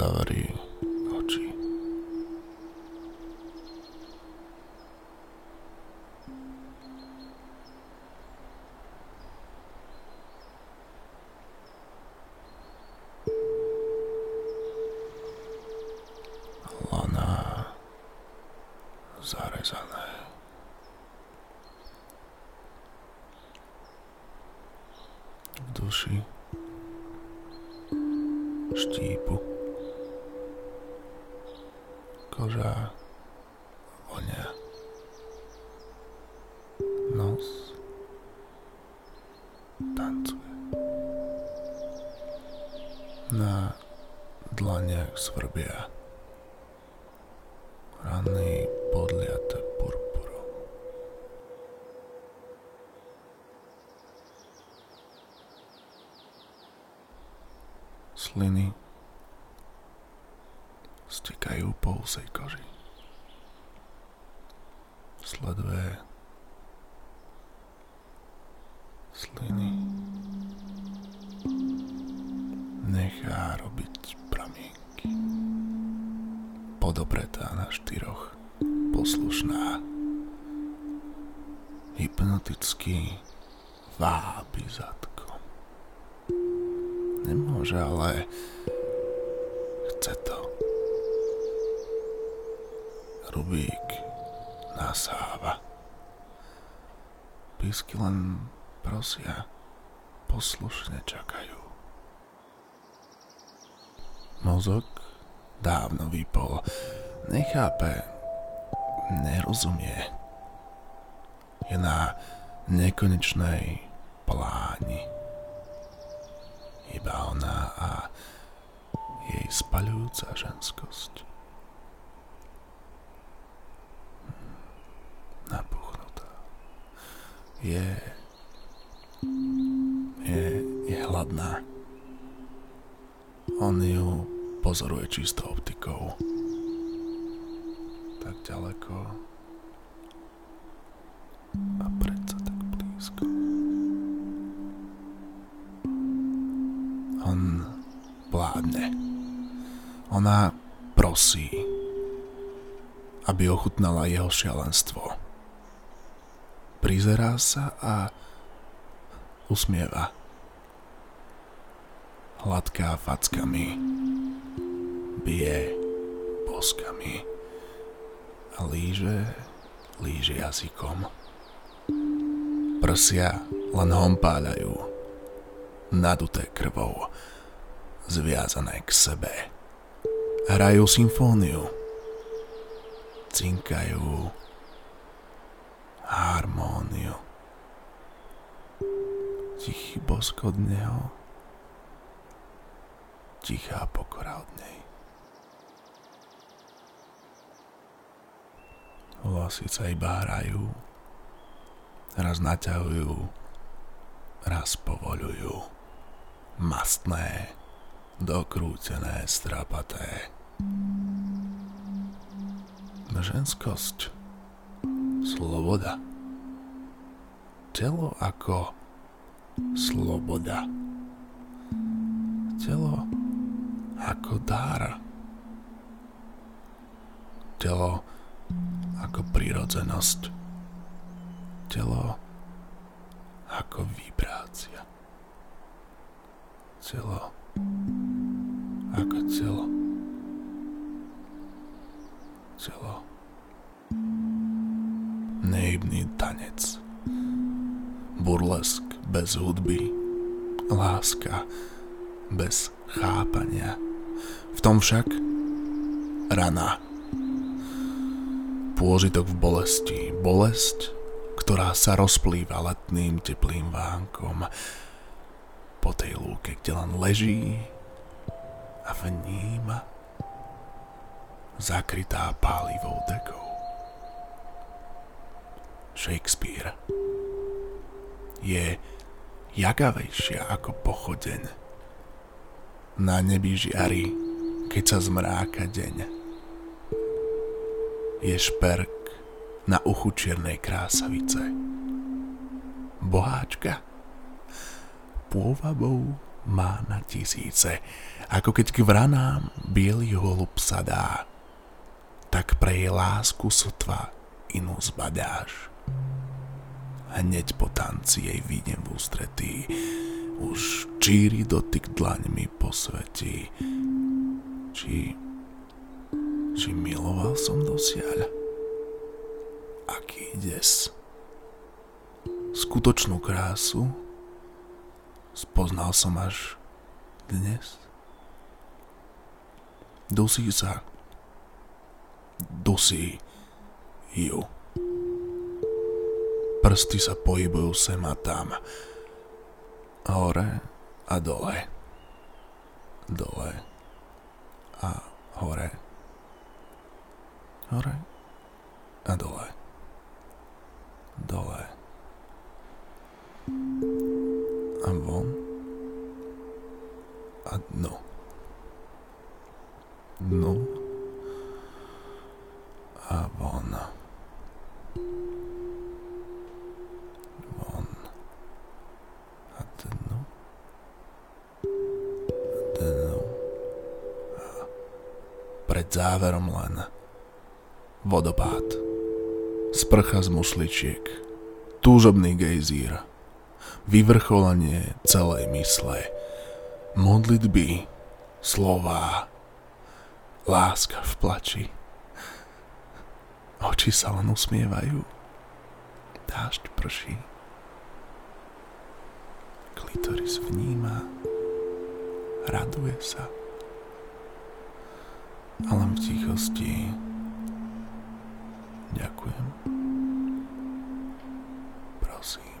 Zavri oči. Lana zarezané. V duši štípu. Koža vonia. Nos tancuje. Na dlaniach svrbia. Rany podliate purpurom. Sliny stekajú po husej koži. Sleduje sliny. Nechá robiť pramienky. Podopretá na štyroch, poslušná. Hypnoticky vábi zadkom. Nemôže, ale chce to. Rubík nasáva. Písky len prosia, poslušne čakajú. Mozog dávno vypol, nechápe, nerozumie. Je na nekonečnej pláni. Iba ona a jej spaľujúca ženskosť. Je... Je... Je hladná. On ju pozoruje čisto optikou. Tak ďaleko a predsa tak blízko. On vládne. Ona prosí, aby ochutnala jeho šialenstvo. Prizerá sa a usmieva. Hladká fackami, bije boskami a líže, líže jazykom. Prsia len hompáľajú, naduté krvou, zviazané k sebe. Hrajú symfóniu, cinkajú harmóniu. Tichý bosk od neho, tichá pokora od nej. Vlasy sa iba hrajú, raz naťahujú, raz povolujú. Mastné, dokrútené, strapaté. Ženskosť, sloboda. Telo ako sloboda. Telo ako dar. Telo ako prírodzenosť. Telo ako vibrácia. Telo ako telo. Telo. Nejibný tanec. Burlesk bez hudby. Láska bez chápania. V tom však rana pôžitok v bolesti. Bolesť, ktorá sa rozplýva letným teplým vánkom po tej lúke, kde len leží a vníma zakrytá pálivou dekou. Shakespeare je jagavejšia ako pochodeň. Na nebi žiari, keď sa zmráka deň je šperk na uchu čiernej krásavice. Boháčka pôvabou má na tisíce, ako keď k vranám biely holub sadá, tak pre jej lásku sotva inú zbadáš. Hneď po tanci jej vidím v ústretí, už číri dotyk dlaňmi posvetí. Či, či miloval som dosiaľ? Aký des? Skutočnú krásu spoznal som až dnes. Dusí sa. Dusí ju. Prsty sa pohybujú sem a tam. Hore a dole. Dole a hore. Hore a dole. Dole. A von. A dnu. Dnu. A. Von. Záverom len vodopád. Sprcha z mušličiek. Túžobný gejzír. Vyvrcholenie celej mysle. Modlitby, slova, láska v plači. Oči sa len usmievajú. Dážď prší. Klitoris vníma. Raduje sa. Tichosti Ďakujem. Prosím.